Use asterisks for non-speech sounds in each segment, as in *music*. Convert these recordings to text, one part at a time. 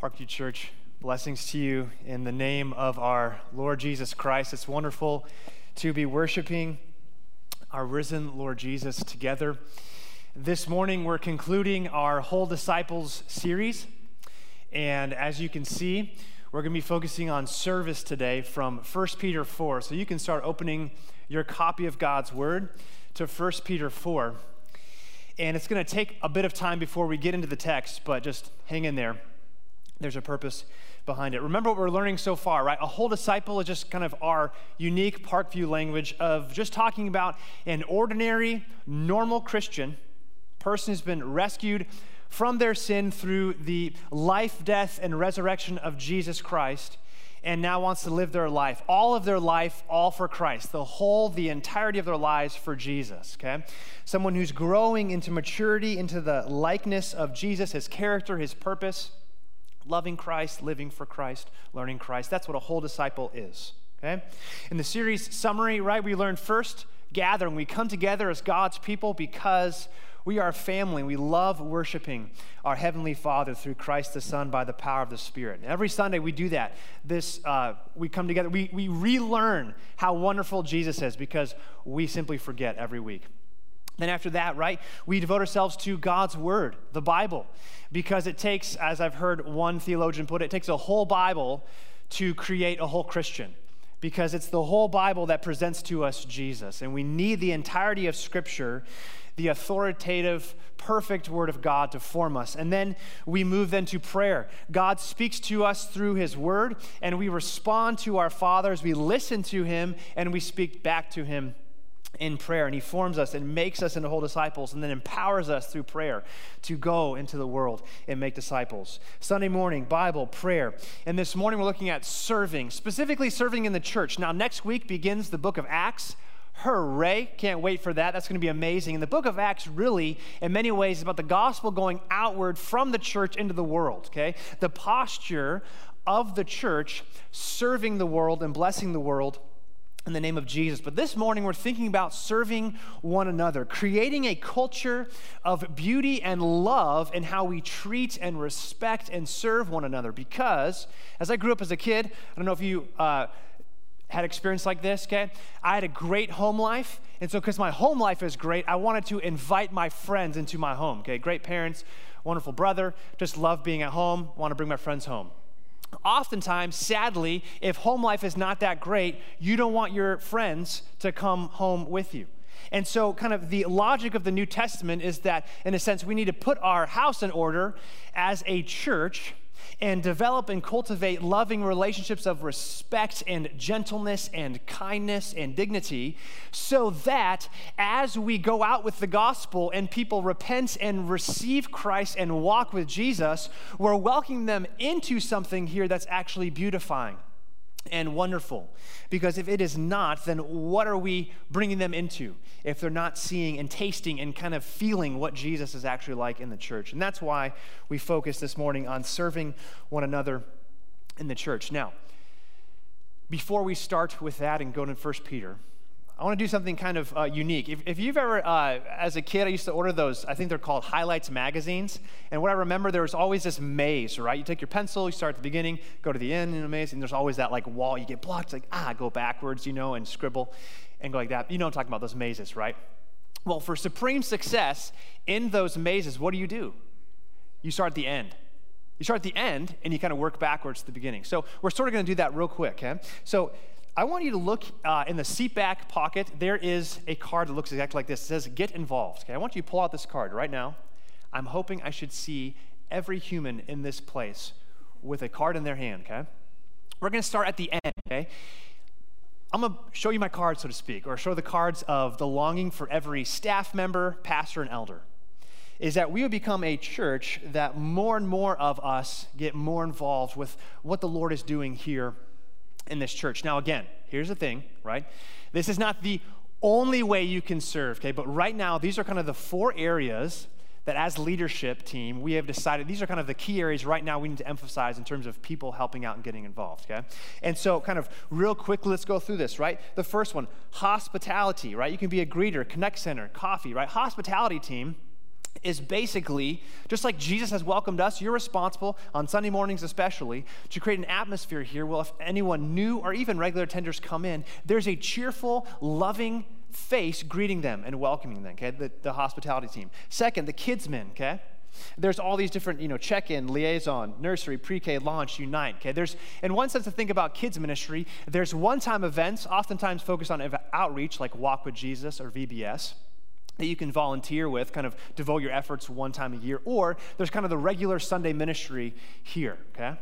Parkview Church, blessings to you in the name of our Lord Jesus Christ. It's wonderful to be worshiping our risen Lord Jesus together. This morning, we're concluding our Whole Disciples series. And as you can see, we're going to be focusing on service today from 1 Peter 4. So you can start opening your copy of God's Word to 1 Peter 4. And it's going to take a bit of time before we get into the text, but just hang in there. There's a purpose behind it. Remember what we're learning so far, right? A whole disciple is just kind of our unique Parkview language of just talking about an ordinary, normal Christian person who's been rescued from their sin through the life, death, and resurrection of Jesus Christ and now wants to live their life, all of their life, all for Christ, the whole, the entirety of their lives for Jesus, okay? Someone who's growing into maturity, into the likeness of Jesus, his character, his purpose loving Christ, living for Christ, learning Christ. That's what a whole disciple is. Okay? In the series summary, right, we learned first gathering. We come together as God's people because we are family. We love worshiping our Heavenly Father through Christ the Son by the power of the Spirit. And every Sunday we do that. This, uh, we come together, we, we relearn how wonderful Jesus is because we simply forget every week. Then, after that, right, we devote ourselves to God's Word, the Bible, because it takes, as I've heard one theologian put it, it takes a whole Bible to create a whole Christian, because it's the whole Bible that presents to us Jesus. And we need the entirety of Scripture, the authoritative, perfect Word of God to form us. And then we move then to prayer. God speaks to us through His Word, and we respond to our Father as we listen to Him and we speak back to Him in prayer and he forms us and makes us into whole disciples and then empowers us through prayer to go into the world and make disciples sunday morning bible prayer and this morning we're looking at serving specifically serving in the church now next week begins the book of acts Hooray. Can't wait for that. That's going to be amazing. And the book of Acts, really, in many ways, is about the gospel going outward from the church into the world, okay? The posture of the church serving the world and blessing the world in the name of Jesus. But this morning, we're thinking about serving one another, creating a culture of beauty and love in how we treat and respect and serve one another. Because as I grew up as a kid, I don't know if you uh, had experience like this, okay? I had a great home life. And so, because my home life is great, I wanted to invite my friends into my home, okay? Great parents, wonderful brother, just love being at home, want to bring my friends home oftentimes, sadly, if home life is not that great, you don't want your friends to come home with you. And so, kind of the logic of the New Testament is that, in a sense, we need to put our house in order as a church and develop and cultivate loving relationships of respect and gentleness and kindness and dignity so that as we go out with the gospel and people repent and receive Christ and walk with Jesus, we're welcoming them into something here that's actually beautifying and wonderful. Because if it is not, then what are we bringing them into if they're not seeing and tasting and kind of feeling what Jesus is actually like in the church? And that's why we focus this morning on serving one another in the church. Now, before we start with that and go to 1 Peter, I want to do something kind of uh, unique. If, if, you've ever, uh, as a kid, I used to order those, I think they're called highlights magazines. And what I remember, there was always this maze, right? You take your pencil, you start at the beginning, go to the end in a maze, and there's always that like wall. You get blocked, like, ah, go backwards, you know, and scribble and go like that. You know I'm talking about, those mazes, right? Well, for supreme success in those mazes, what do you do? You start at the end. You start at the end and you kind of work backwards to the beginning. So we're sort of going to do that real quick, okay? So I want you to look uh, in the seat back pocket. There is a card that looks exactly like this. It says, Get involved. Okay, I want you to pull out this card right now. I'm hoping I should see every human in this place with a card in their hand, okay? We're going to start at the end, okay? I'm going to show you my card, so to speak, or show the cards of the longing for every staff member, pastor, and elder. Is that we would become a church that more and more of us get more involved with what the Lord is doing here in this church. Now, again, here's the thing, right? This is not the only way you can serve, okay? But right now, these are kind of the four areas that as leadership team, we have decided these are kind of the key areas right now we need to emphasize in terms of people helping out and getting involved, okay? And so, kind of real quick, let's go through this, right? The first one, hospitality, right? You can be a greeter, connect center, coffee, right? Hospitality team is basically just like Jesus has welcomed us, you're responsible, on Sunday mornings especially, to create an atmosphere here. Well, if anyone new or even regular attenders come in, there's a cheerful, loving face greeting them and welcoming them, okay? The, the hospitality team. Second, the kids' KidsMin, okay? There's all these different, you know, check-in, liaison, nursery, pre-K, launch, unite. Okay, there's in one sense to think about kids ministry. There's one-time events, oftentimes focused on outreach, like Walk with Jesus or VBS that you can volunteer with, kind of devote your efforts one time a year, or there's kind of the regular Sunday ministry here, okay?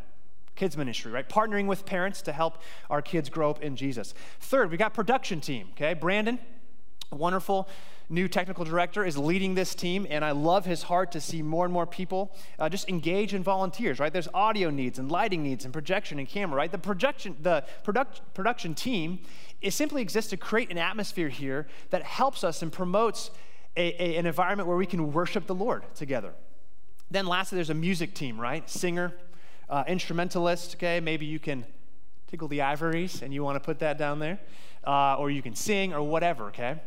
Kids ministry, right? Partnering with parents to help our kids grow up in Jesus. Third, we got production team, okay? Brandon, wonderful new technical director, is leading this team, and I love his heart to see more and more people uh, just engage in volunteers, right? There's audio needs and lighting needs and projection and camera, right? The projection, the product, production team, it simply exists to create an atmosphere here that helps us and promotes a, a, an environment where we can worship the Lord together. Then, lastly, there's a music team, right? Singer, uh, instrumentalist, okay? Maybe you can tickle the ivories and you want to put that down there, uh, or you can sing or whatever, okay?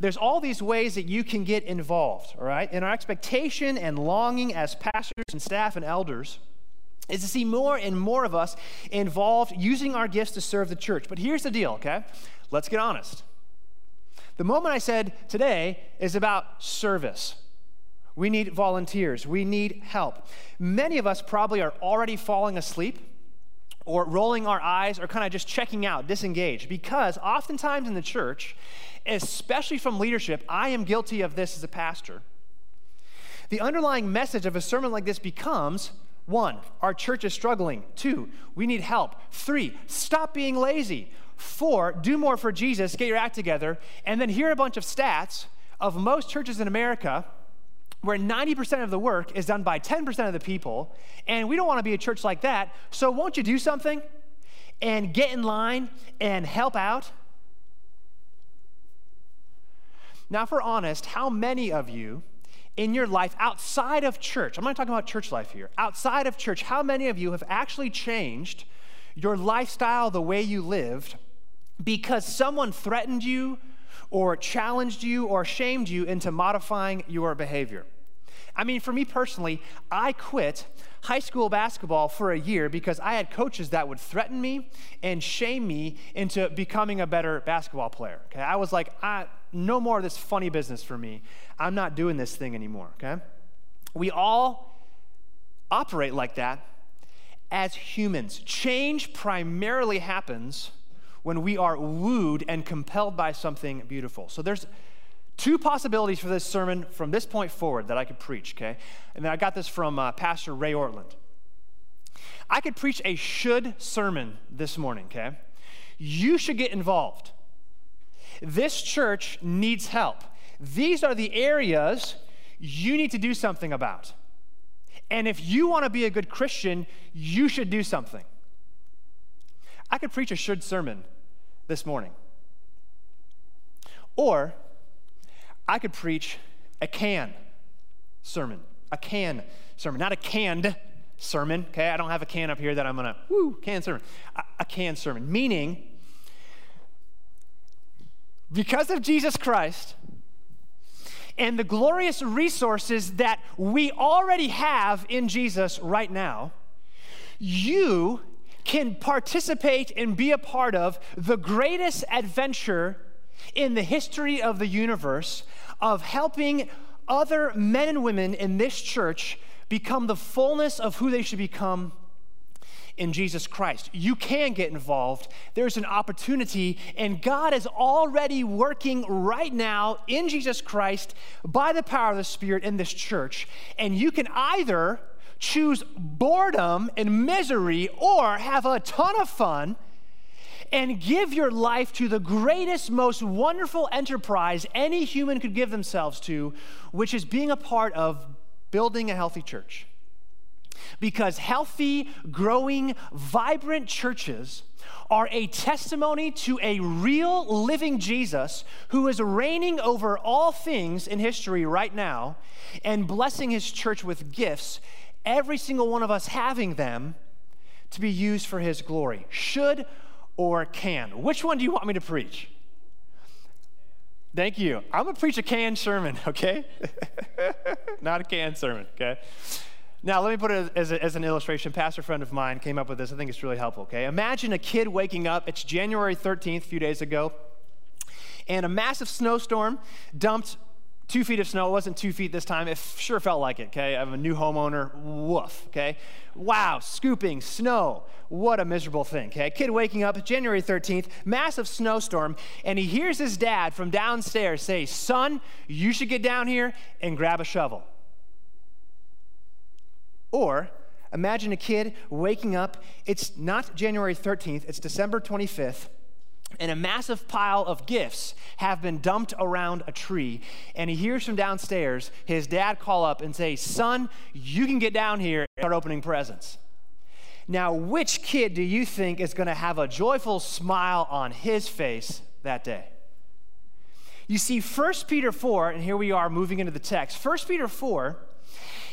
There's all these ways that you can get involved, all right? And our expectation and longing as pastors and staff and elders is to see more and more of us involved using our gifts to serve the church. But here's the deal, okay? Let's get honest. The moment I said today is about service. We need volunteers. We need help. Many of us probably are already falling asleep or rolling our eyes or kind of just checking out, disengaged, because oftentimes in the church, especially from leadership, I am guilty of this as a pastor. The underlying message of a sermon like this becomes one, our church is struggling. Two, we need help. Three, stop being lazy. Four, do more for Jesus, get your act together. And then here are a bunch of stats of most churches in America where 90% of the work is done by 10% of the people. And we don't want to be a church like that. So won't you do something and get in line and help out? Now, if we're honest, how many of you in your life outside of church, I'm not talking about church life here, outside of church, how many of you have actually changed your lifestyle, the way you lived, because someone threatened you or challenged you or shamed you into modifying your behavior. I mean, for me personally, I quit high school basketball for a year because I had coaches that would threaten me and shame me into becoming a better basketball player. Okay, I was like, I, no more of this funny business for me. I'm not doing this thing anymore. Okay, we all operate like that as humans. Change primarily happens when we are wooed and compelled by something beautiful. So there's two possibilities for this sermon from this point forward that I could preach, okay? And then I got this from uh, Pastor Ray Ortlund. I could preach a should sermon this morning, okay? You should get involved. This church needs help. These are the areas you need to do something about. And if you want to be a good Christian, you should do something. I could preach a should sermon this morning. Or I could preach a can sermon, a can sermon, not a canned sermon, okay? I don't have a can up here that I'm gonna, woo, can sermon. A, a can sermon, meaning because of Jesus Christ and the glorious resources that we already have in Jesus right now, you can participate and be a part of the greatest adventure in the history of the universe of helping other men and women in this church become the fullness of who they should become in Jesus Christ. You can get involved. There's an opportunity, and God is already working right now in Jesus Christ by the power of the Spirit in this church. And you can either choose boredom and misery or have a ton of fun and give your life to the greatest, most wonderful enterprise any human could give themselves to, which is being a part of building a healthy church. Because healthy, growing, vibrant churches are a testimony to a real living Jesus who is reigning over all things in history right now and blessing his church with gifts every single one of us having them to be used for his glory. Should or can. Which one do you want me to preach? Thank you. I'm going to preach a canned sermon, *laughs* okay? *laughs* Not a canned sermon, okay? Now, let me put it as, a, as, an illustration. Pastor friend of mine came up with this. I think it's really helpful, okay? Imagine a kid waking up. It's January 13th, a few days ago, and a massive snowstorm dumped two feet of snow. It wasn't two feet this time. It sure felt like it, okay? I'm a new homeowner. Woof, okay? Wow, scooping snow. What a miserable thing, okay? Kid waking up January 13th, massive snowstorm, and he hears his dad from downstairs say, Son, you should get down here and grab a shovel. Or imagine a kid waking up. It's not January 13th, it's December 25th and a massive pile of gifts have been dumped around a tree. And he hears from downstairs his dad call up and say, Son, you can get down here and start opening presents. Now, which kid do you think is going to have a joyful smile on his face that day? You see, 1 Peter 4, and here we are moving into the text. 1 Peter 4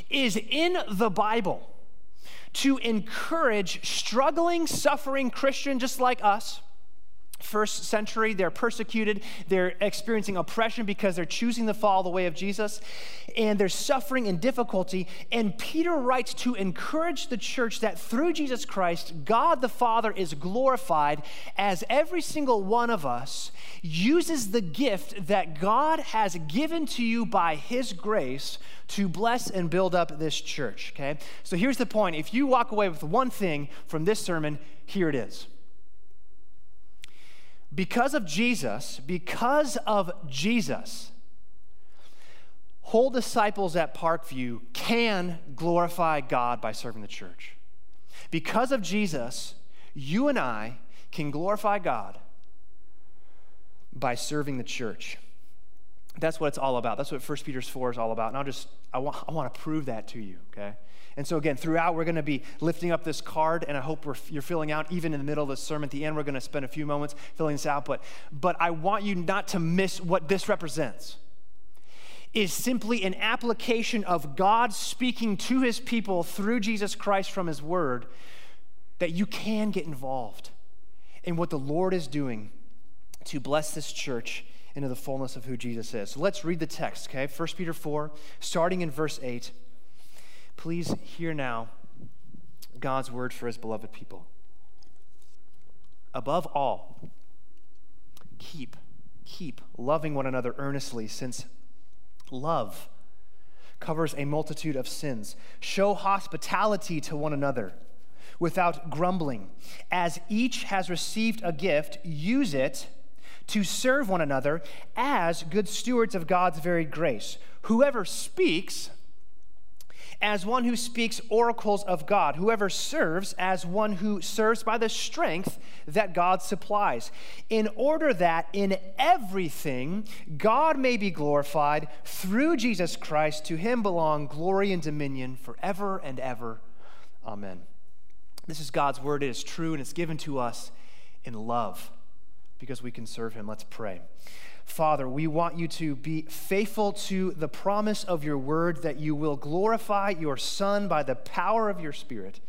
is in the Bible to encourage struggling, suffering Christians just like us first century. They're persecuted. They're experiencing oppression because they're choosing to follow the way of Jesus. And they're suffering and difficulty. And Peter writes to encourage the church that through Jesus Christ, God the Father is glorified as every single one of us uses the gift that God has given to you by his grace to bless and build up this church. Okay? So here's the point. If you walk away with one thing from this sermon, here it is because of Jesus, because of Jesus, whole disciples at Parkview can glorify God by serving the church. Because of Jesus, you and I can glorify God by serving the church. That's what it's all about. That's what 1 Peter 4 is all about. And I'll just, I want, I want to prove that to you, okay? And so, again, throughout, we're going to be lifting up this card, and I hope you're filling out, even in the middle of the sermon. At the end, we're going to spend a few moments filling this out. But, but I want you not to miss what this represents is simply an application of God speaking to his people through Jesus Christ from his word that you can get involved in what the Lord is doing to bless this church into the fullness of who Jesus is. So let's read the text, okay? 1 Peter 4, starting in verse 8. Please hear now God's word for his beloved people. Above all, keep, keep loving one another earnestly, since love covers a multitude of sins. Show hospitality to one another without grumbling. As each has received a gift, use it to serve one another as good stewards of God's very grace. Whoever speaks, as one who speaks oracles of God, whoever serves as one who serves by the strength that God supplies, in order that in everything God may be glorified through Jesus Christ. To him belong glory and dominion forever and ever. Amen. This is God's word. It is true and it's given to us in love because we can serve him. Let's pray. Father, we want you to be faithful to the promise of your word that you will glorify your Son by the power of your Spirit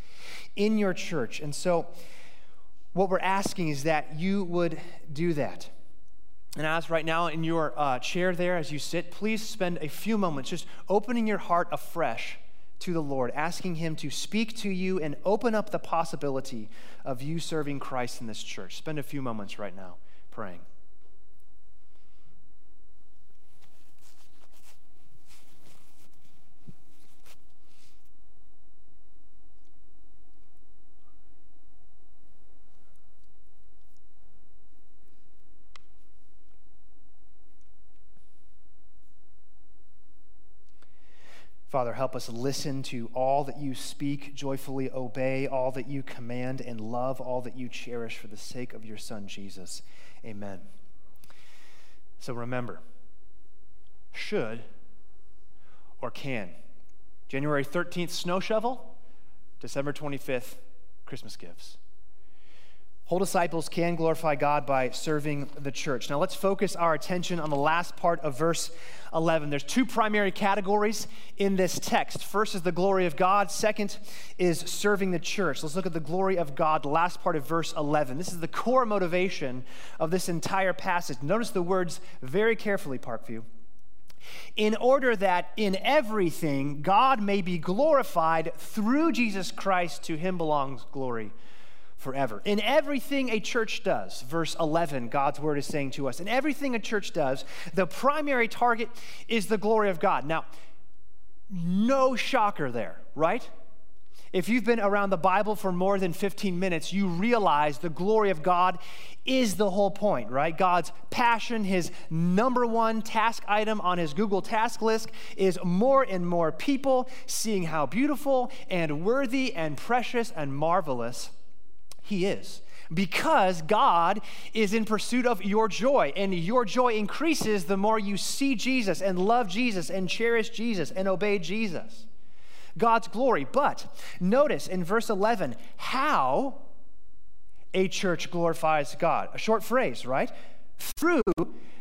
in your church. And so, what we're asking is that you would do that. And as right now in your uh, chair there, as you sit, please spend a few moments just opening your heart afresh to the Lord, asking Him to speak to you and open up the possibility of you serving Christ in this church. Spend a few moments right now praying. Father, help us listen to all that you speak, joyfully obey all that you command, and love all that you cherish for the sake of your Son, Jesus. Amen. So remember, should or can. January 13th, snow shovel. December 25th, Christmas gifts. Whole disciples can glorify God by serving the church. Now let's focus our attention on the last part of verse 11. There's two primary categories in this text. First is the glory of God, second is serving the church. Let's look at the glory of God, the last part of verse 11. This is the core motivation of this entire passage. Notice the words very carefully, Parkview. In order that in everything God may be glorified through Jesus Christ, to him belongs glory forever. In everything a church does, verse 11, God's word is saying to us, in everything a church does, the primary target is the glory of God. Now, no shocker there, right? If you've been around the Bible for more than 15 minutes, you realize the glory of God is the whole point, right? God's passion, his number one task item on his Google task list is more and more people seeing how beautiful and worthy and precious and marvelous he is. Because God is in pursuit of your joy, and your joy increases the more you see Jesus and love Jesus and cherish Jesus and obey Jesus. God's glory. But notice in verse 11 how a church glorifies God. A short phrase, right? Through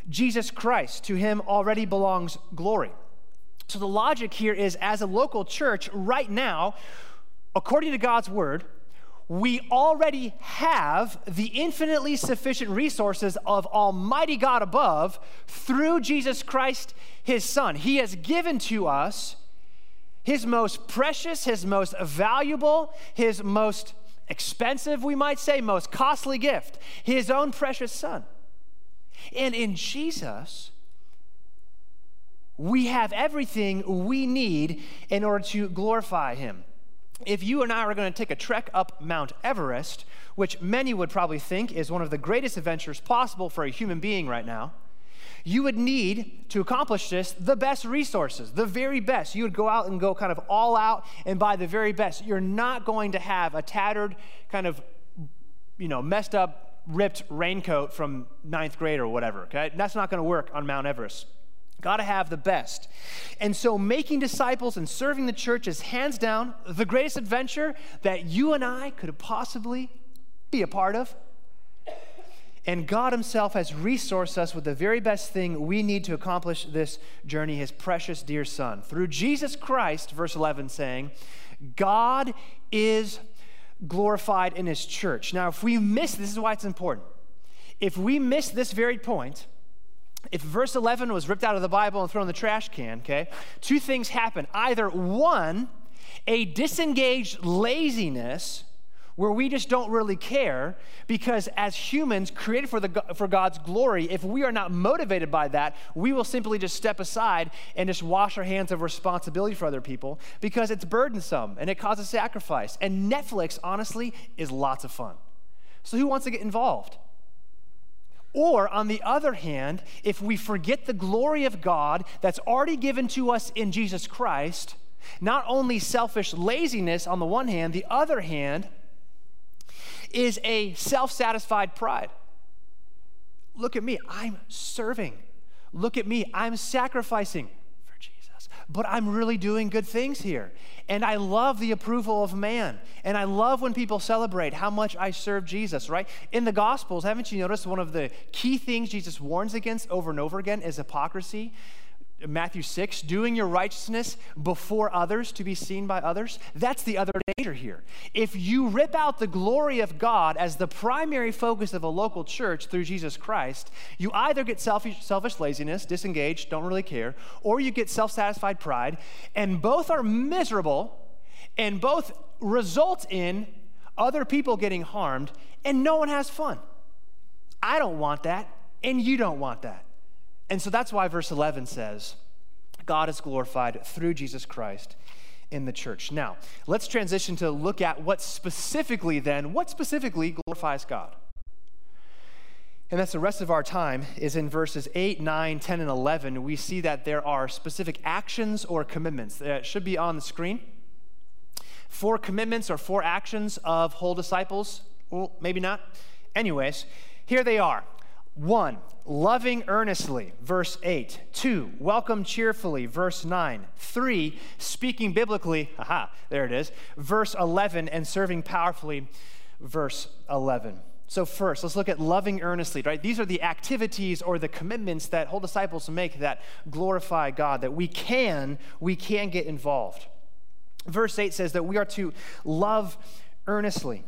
Jesus Christ. To him already belongs glory. So the logic here is as a local church right now, according to God's word, we already have the infinitely sufficient resources of Almighty God above through Jesus Christ, His Son. He has given to us His most precious, His most valuable, His most expensive, we might say, most costly gift, His own precious Son. And in Jesus, we have everything we need in order to glorify Him if you and I were going to take a trek up Mount Everest, which many would probably think is one of the greatest adventures possible for a human being right now, you would need to accomplish this the best resources, the very best. You would go out and go kind of all out and buy the very best. You're not going to have a tattered, kind of, you know, messed up, ripped raincoat from ninth grade or whatever, okay? That's not going to work on Mount Everest. Got to have the best. And so, making disciples and serving the church is hands down the greatest adventure that you and I could possibly be a part of. And God Himself has resourced us with the very best thing we need to accomplish this journey His precious, dear Son. Through Jesus Christ, verse 11 saying, God is glorified in His church. Now, if we miss, this is why it's important. If we miss this very point, if verse 11 was ripped out of the Bible and thrown in the trash can, okay, two things happen. Either one, a disengaged laziness where we just don't really care because as humans created for, the, for God's glory, if we are not motivated by that, we will simply just step aside and just wash our hands of responsibility for other people because it's burdensome and it causes sacrifice. And Netflix, honestly, is lots of fun. So who wants to get involved? Or, on the other hand, if we forget the glory of God that's already given to us in Jesus Christ, not only selfish laziness on the one hand, the other hand is a self satisfied pride. Look at me, I'm serving. Look at me, I'm sacrificing but I'm really doing good things here. And I love the approval of man. And I love when people celebrate how much I serve Jesus, right? In the Gospels, haven't you noticed one of the key things Jesus warns against over and over again is hypocrisy? Matthew 6, doing your righteousness before others to be seen by others. That's the other danger here. If you rip out the glory of God as the primary focus of a local church through Jesus Christ, you either get selfish, selfish laziness, disengaged, don't really care, or you get self satisfied pride, and both are miserable and both result in other people getting harmed, and no one has fun. I don't want that, and you don't want that. And so that's why verse 11 says, God is glorified through Jesus Christ in the church. Now, let's transition to look at what specifically then, what specifically glorifies God. And that's the rest of our time is in verses 8, 9, 10, and 11. We see that there are specific actions or commitments uh, that should be on the screen. Four commitments or four actions of whole disciples. Well, maybe not. Anyways, here they are. One, loving earnestly, verse 8. Two, welcome cheerfully, verse 9. Three, speaking biblically, *laughs* aha, there it is, verse 11, and serving powerfully, verse 11. So, first, let's look at loving earnestly, right? These are the activities or the commitments that whole disciples make that glorify God, that we can, we can get involved. Verse 8 says that we are to love earnestly.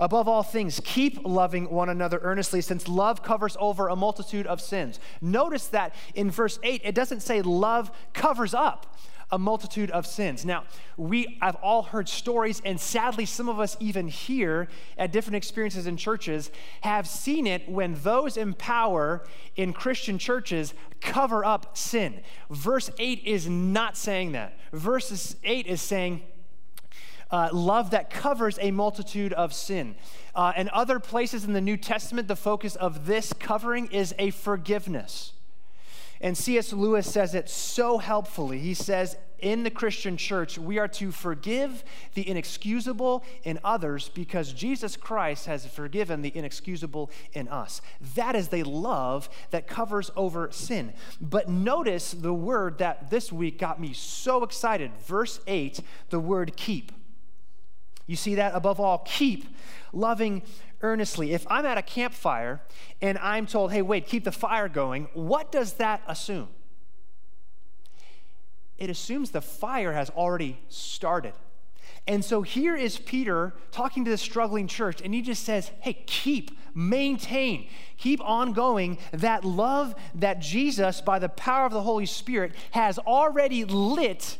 Above all things, keep loving one another earnestly, since love covers over a multitude of sins. Notice that in verse 8, it doesn't say love covers up a multitude of sins. Now, we have all heard stories, and sadly, some of us even here at different experiences in churches have seen it when those in power in Christian churches cover up sin. Verse 8 is not saying that. Verse 8 is saying, uh, love that covers a multitude of sin. Uh, and other places in the New Testament, the focus of this covering is a forgiveness. And C.S. Lewis says it so helpfully. He says, in the Christian church, we are to forgive the inexcusable in others because Jesus Christ has forgiven the inexcusable in us. That is the love that covers over sin. But notice the word that this week got me so excited. Verse 8, the word keep. You see that above all, keep loving earnestly. If I'm at a campfire and I'm told, hey, wait, keep the fire going, what does that assume? It assumes the fire has already started. And so here is Peter talking to the struggling church, and he just says, Hey, keep, maintain, keep on going that love that Jesus, by the power of the Holy Spirit, has already lit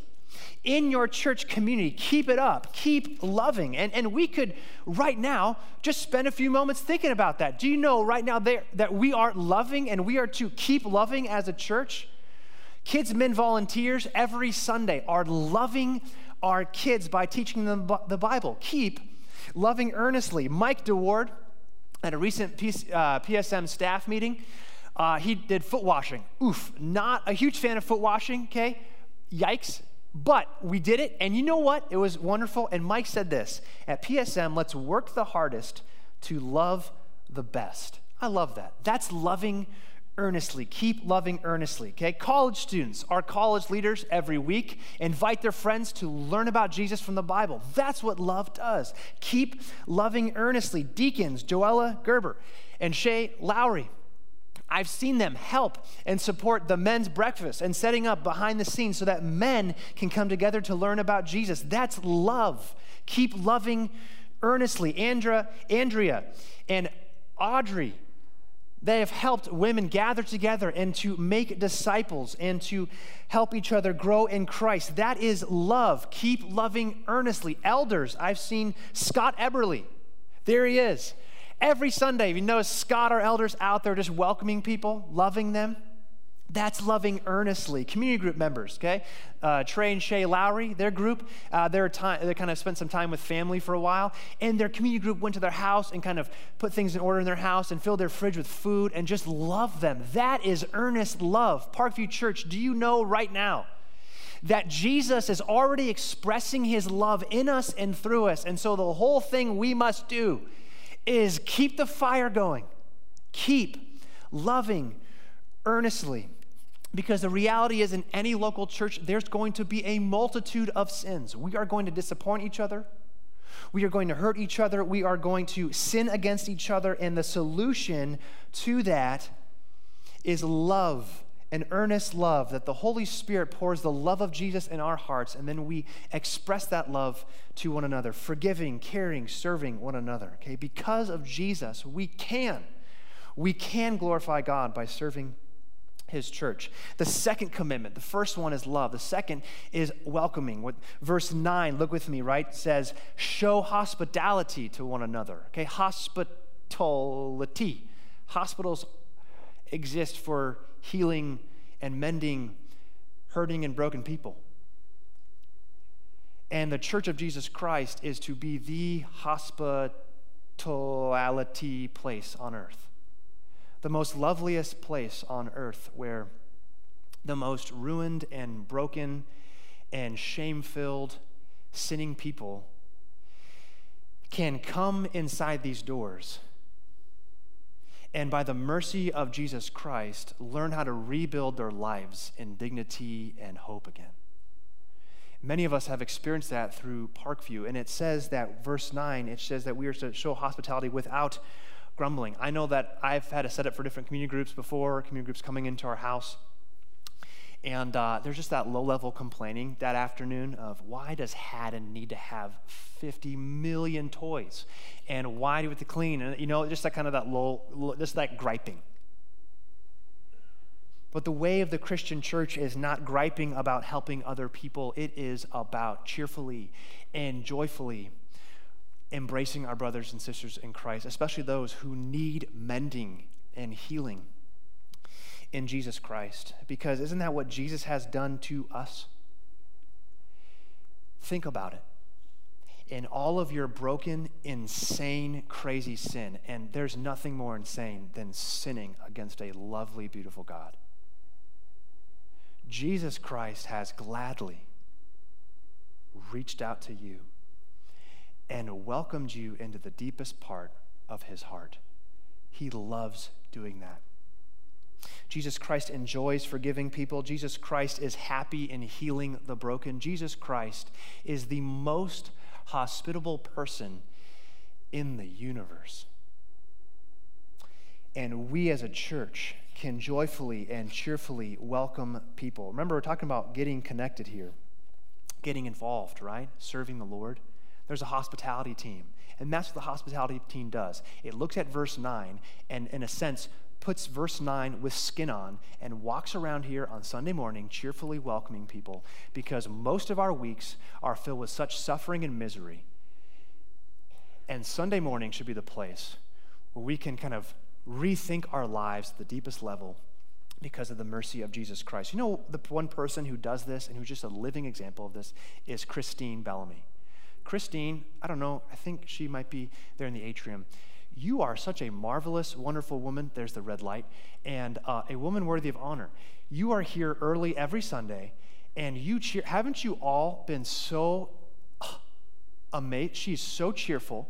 in your church community. Keep it up. Keep loving. And, and we could, right now, just spend a few moments thinking about that. Do you know right now there, that we are loving and we are to keep loving as a church? KidsMin volunteers every Sunday are loving our kids by teaching them the Bible. Keep loving earnestly. Mike DeWard, at a recent PSM uh, staff meeting, uh, he did foot washing. Oof, not a huge fan of foot washing, okay? Yikes. But we did it, and you know what? It was wonderful. And Mike said this at PSM, let's work the hardest to love the best. I love that. That's loving earnestly. Keep loving earnestly. Okay? College students, our college leaders every week invite their friends to learn about Jesus from the Bible. That's what love does. Keep loving earnestly. Deacons, Joella Gerber and Shay Lowry I've seen them help and support the men's breakfast and setting up behind the scenes so that men can come together to learn about Jesus. That's love. Keep loving earnestly. Andrea, Andrea and Audrey, they have helped women gather together and to make disciples and to help each other grow in Christ. That is love. Keep loving earnestly. Elders, I've seen Scott Eberly. There he is Every Sunday, you notice Scott, our elders, out there just welcoming people, loving them. That's loving earnestly. Community group members, okay? Uh, Trey and Shay Lowry, their group, uh, their time, they kind of spent some time with family for a while, and their community group went to their house and kind of put things in order in their house and filled their fridge with food and just love them. That is earnest love. Parkview Church, do you know right now? that Jesus is already expressing his love in us and through us. And so the whole thing we must do is keep the fire going. Keep loving earnestly. Because the reality is, in any local church, there's going to be a multitude of sins. We are going to disappoint each other. We are going to hurt each other. We are going to sin against each other. And the solution to that is love an earnest love, that the Holy Spirit pours the love of Jesus in our hearts, and then we express that love to one another, forgiving, caring, serving one another. Okay? Because of Jesus, we can. We can glorify God by serving his church. The second commitment, the first one is love. The second is welcoming. What verse 9, look with me, right? Says, show hospitality to one another. Okay, hospitality. Hospitals exist for healing and mending hurting and broken people. And the Church of Jesus Christ is to be the hospitality place on earth, the most loveliest place on earth where the most ruined and broken and shame filled, sinning people can come inside these doors and by the mercy of Jesus Christ, learn how to rebuild their lives in dignity and hope again. Many of us have experienced that through Parkview. And it says that, verse 9, it says that we are to show hospitality without grumbling. I know that I've had to set up for different community groups before, community groups coming into our house. And uh, there's just that low level complaining that afternoon of why does Haddon need to have 50 million toys? And why do we have to clean? And, you know, just that kind of that low, just that griping. But the way of the Christian church is not griping about helping other people, it is about cheerfully and joyfully embracing our brothers and sisters in Christ, especially those who need mending and healing in Jesus Christ. Because isn't that what Jesus has done to us? Think about it. In all of your broken, insane, crazy sin, and there's nothing more insane than sinning against a lovely, beautiful God. Jesus Christ has gladly reached out to you and welcomed you into the deepest part of his heart. He loves doing that. Jesus Christ enjoys forgiving people. Jesus Christ is happy in healing the broken. Jesus Christ is the most hospitable person in the universe. And we as a church can joyfully and cheerfully welcome people. Remember, we're talking about getting connected here, getting involved, right? Serving the Lord. There's a hospitality team. And that's what the hospitality team does. It looks at verse 9 and, in a sense, puts verse 9 with skin on and walks around here on Sunday morning cheerfully welcoming people because most of our weeks are filled with such suffering and misery. And Sunday morning should be the place where we can kind of rethink our lives at the deepest level because of the mercy of Jesus Christ. You know, the one person who does this and who's just a living example of this is Christine Bellamy. Christine, I don't know, I think she might be there in the atrium. You are such a marvelous, wonderful woman. There's the red light, and uh, a woman worthy of honor. You are here early every Sunday, and you cheer. Haven't you all been so uh, amazed? She's so cheerful.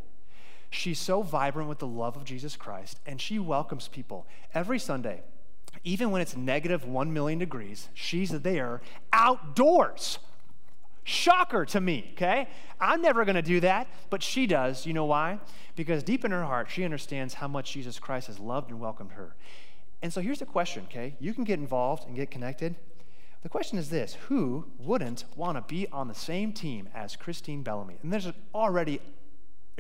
She's so vibrant with the love of Jesus Christ, and she welcomes people every Sunday. Even when it's negative 1 million degrees, she's there outdoors. Shocker to me, okay? I'm never gonna do that, but she does. You know why? Because deep in her heart, she understands how much Jesus Christ has loved and welcomed her. And so here's the question, okay? You can get involved and get connected. The question is this Who wouldn't want to be on the same team as Christine Bellamy? And there's already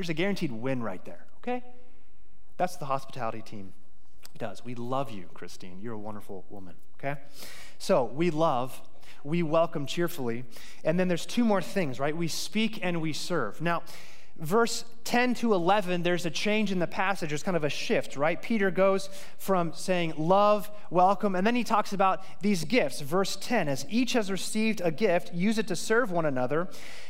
there's a guaranteed win right there, okay? That's the hospitality team does. We love you, Christine. You're a wonderful woman, okay? So we love, we welcome cheerfully. And then there's two more things, right? We speak and we serve. Now, verse 10 to 11, there's a change in the passage. There's kind of a shift, right? Peter goes from saying love, welcome, and then he talks about these gifts. Verse 10 As each has received a gift, use it to serve one another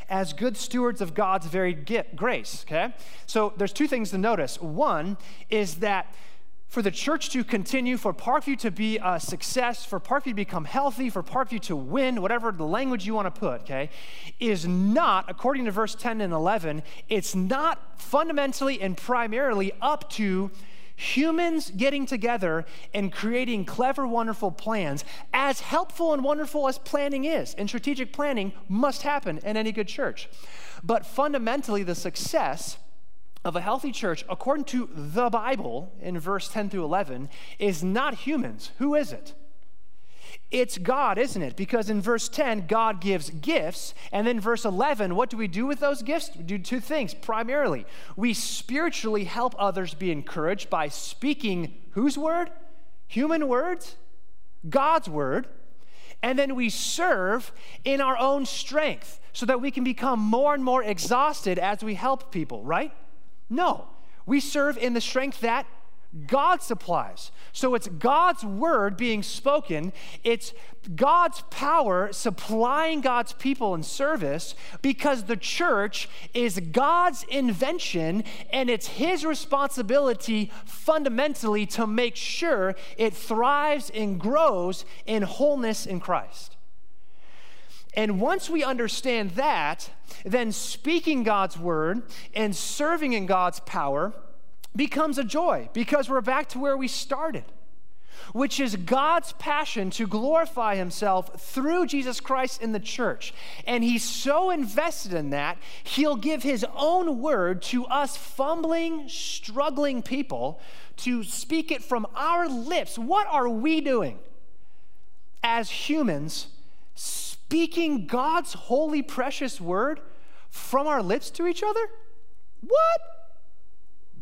as good stewards of God's varied grace, okay? So there's two things to notice. One is that for the church to continue, for Parkview to be a success, for Parkview to become healthy, for Parkview to win, whatever the language you want to put, okay, is not, according to verse 10 and 11, it's not fundamentally and primarily up to humans getting together and creating clever, wonderful plans, as helpful and wonderful as planning is, and strategic planning must happen in any good church. But fundamentally, the success of a healthy church, according to the Bible in verse 10 through 11, is not humans. Who is it? It's God, isn't it? Because in verse 10, God gives gifts. And then verse 11, what do we do with those gifts? We do two things primarily. We spiritually help others be encouraged by speaking whose word? Human words? God's word. And then we serve in our own strength so that we can become more and more exhausted as we help people, right? No, we serve in the strength that God supplies. So it's God's word being spoken, it's God's power supplying God's people in service because the church is God's invention and it's His responsibility fundamentally to make sure it thrives and grows in wholeness in Christ. And once we understand that, then speaking God's word and serving in God's power becomes a joy because we're back to where we started. which is God's passion to glorify himself through Jesus Christ in the church. And he's so invested in that, he'll give his own word to us fumbling, struggling people to speak it from our lips. What are we doing as humans speaking God's holy, precious word from our lips to each other? What?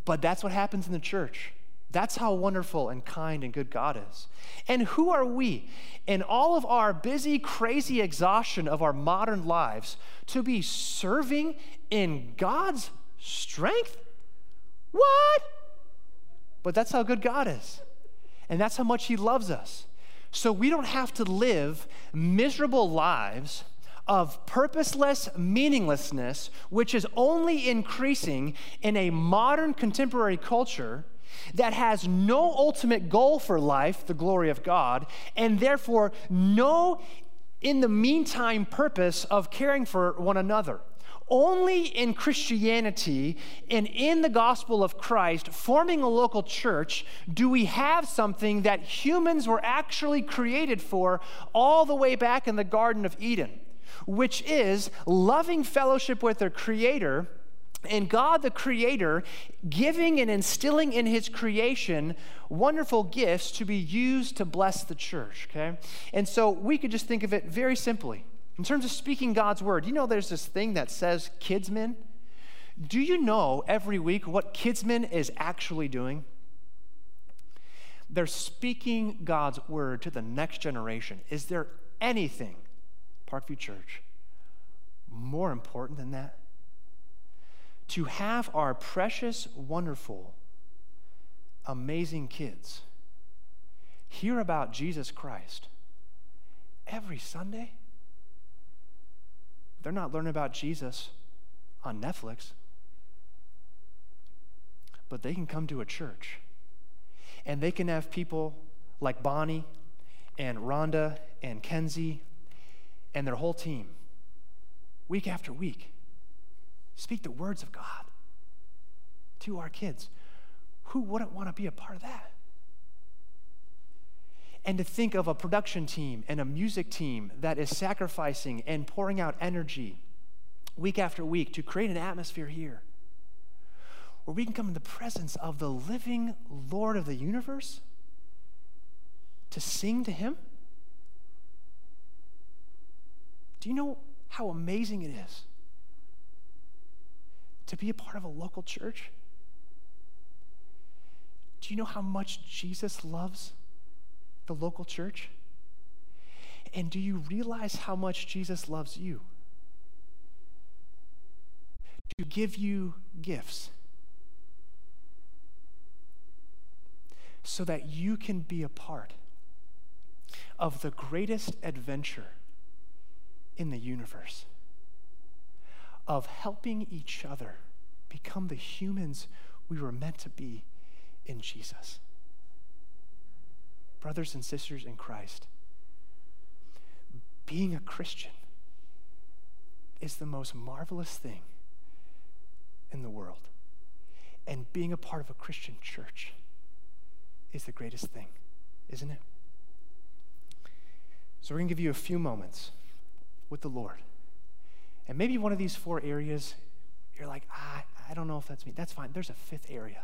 But that's what happens in the church. That's how wonderful and kind and good God is. And who are we in all of our busy, crazy exhaustion of our modern lives to be serving in God's strength? What? But that's how good God is. And that's how much He loves us. So we don't have to live miserable lives of purposeless meaninglessness, which is only increasing in a modern contemporary culture that has no ultimate goal for life, the glory of God, and therefore no, in the meantime, purpose of caring for one another. Only in Christianity and in the gospel of Christ, forming a local church, do we have something that humans were actually created for all the way back in the Garden of Eden, which is loving fellowship with their Creator and God, the Creator, giving and instilling in His creation wonderful gifts to be used to bless the church, okay? And so we could just think of it very simply. In terms of speaking God's word, you know there's this thing that says KidsMin? Do you know every week what KidsMin is actually doing? They're speaking God's word to the next generation. Is there anything, Parkview Church, more important than that? to have our precious, wonderful, amazing kids hear about Jesus Christ every Sunday. They're not learning about Jesus on Netflix, but they can come to a church and they can have people like Bonnie and Rhonda and Kenzie and their whole team week after week Speak the words of God to our kids. Who wouldn't want to be a part of that? And to think of a production team and a music team that is sacrificing and pouring out energy week after week to create an atmosphere here where we can come in the presence of the living Lord of the universe to sing to Him? Do you know how amazing it is to be a part of a local church? Do you know how much Jesus loves the local church? And do you realize how much Jesus loves you? To give you gifts so that you can be a part of the greatest adventure in the universe of helping each other become the humans we were meant to be in Jesus. Brothers and sisters in Christ, being a Christian is the most marvelous thing in the world. And being a part of a Christian church is the greatest thing, isn't it? So, we're going to give you a few moments with the Lord. And maybe one of these four areas, you're like, ah, I don't know if that's me. That's fine. There's a fifth area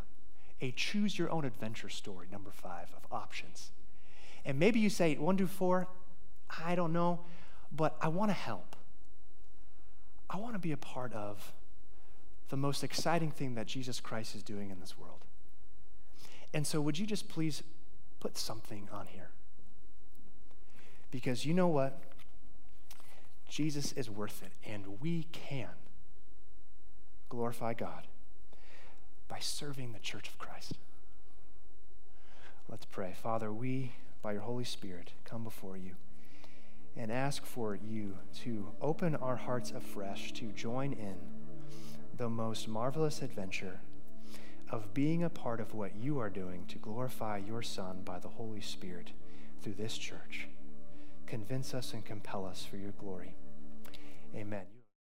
a choose your own adventure story, number five of options. And maybe you say, one to four, I don't know, but I want to help. I want to be a part of the most exciting thing that Jesus Christ is doing in this world. And so, would you just please put something on here? Because you know what? Jesus is worth it, and we can glorify God by serving the church of Christ. Let's pray. Father, we, by your Holy Spirit, come before you and ask for you to open our hearts afresh to join in the most marvelous adventure of being a part of what you are doing to glorify your Son by the Holy Spirit through this church. Convince us and compel us for your glory. Amen.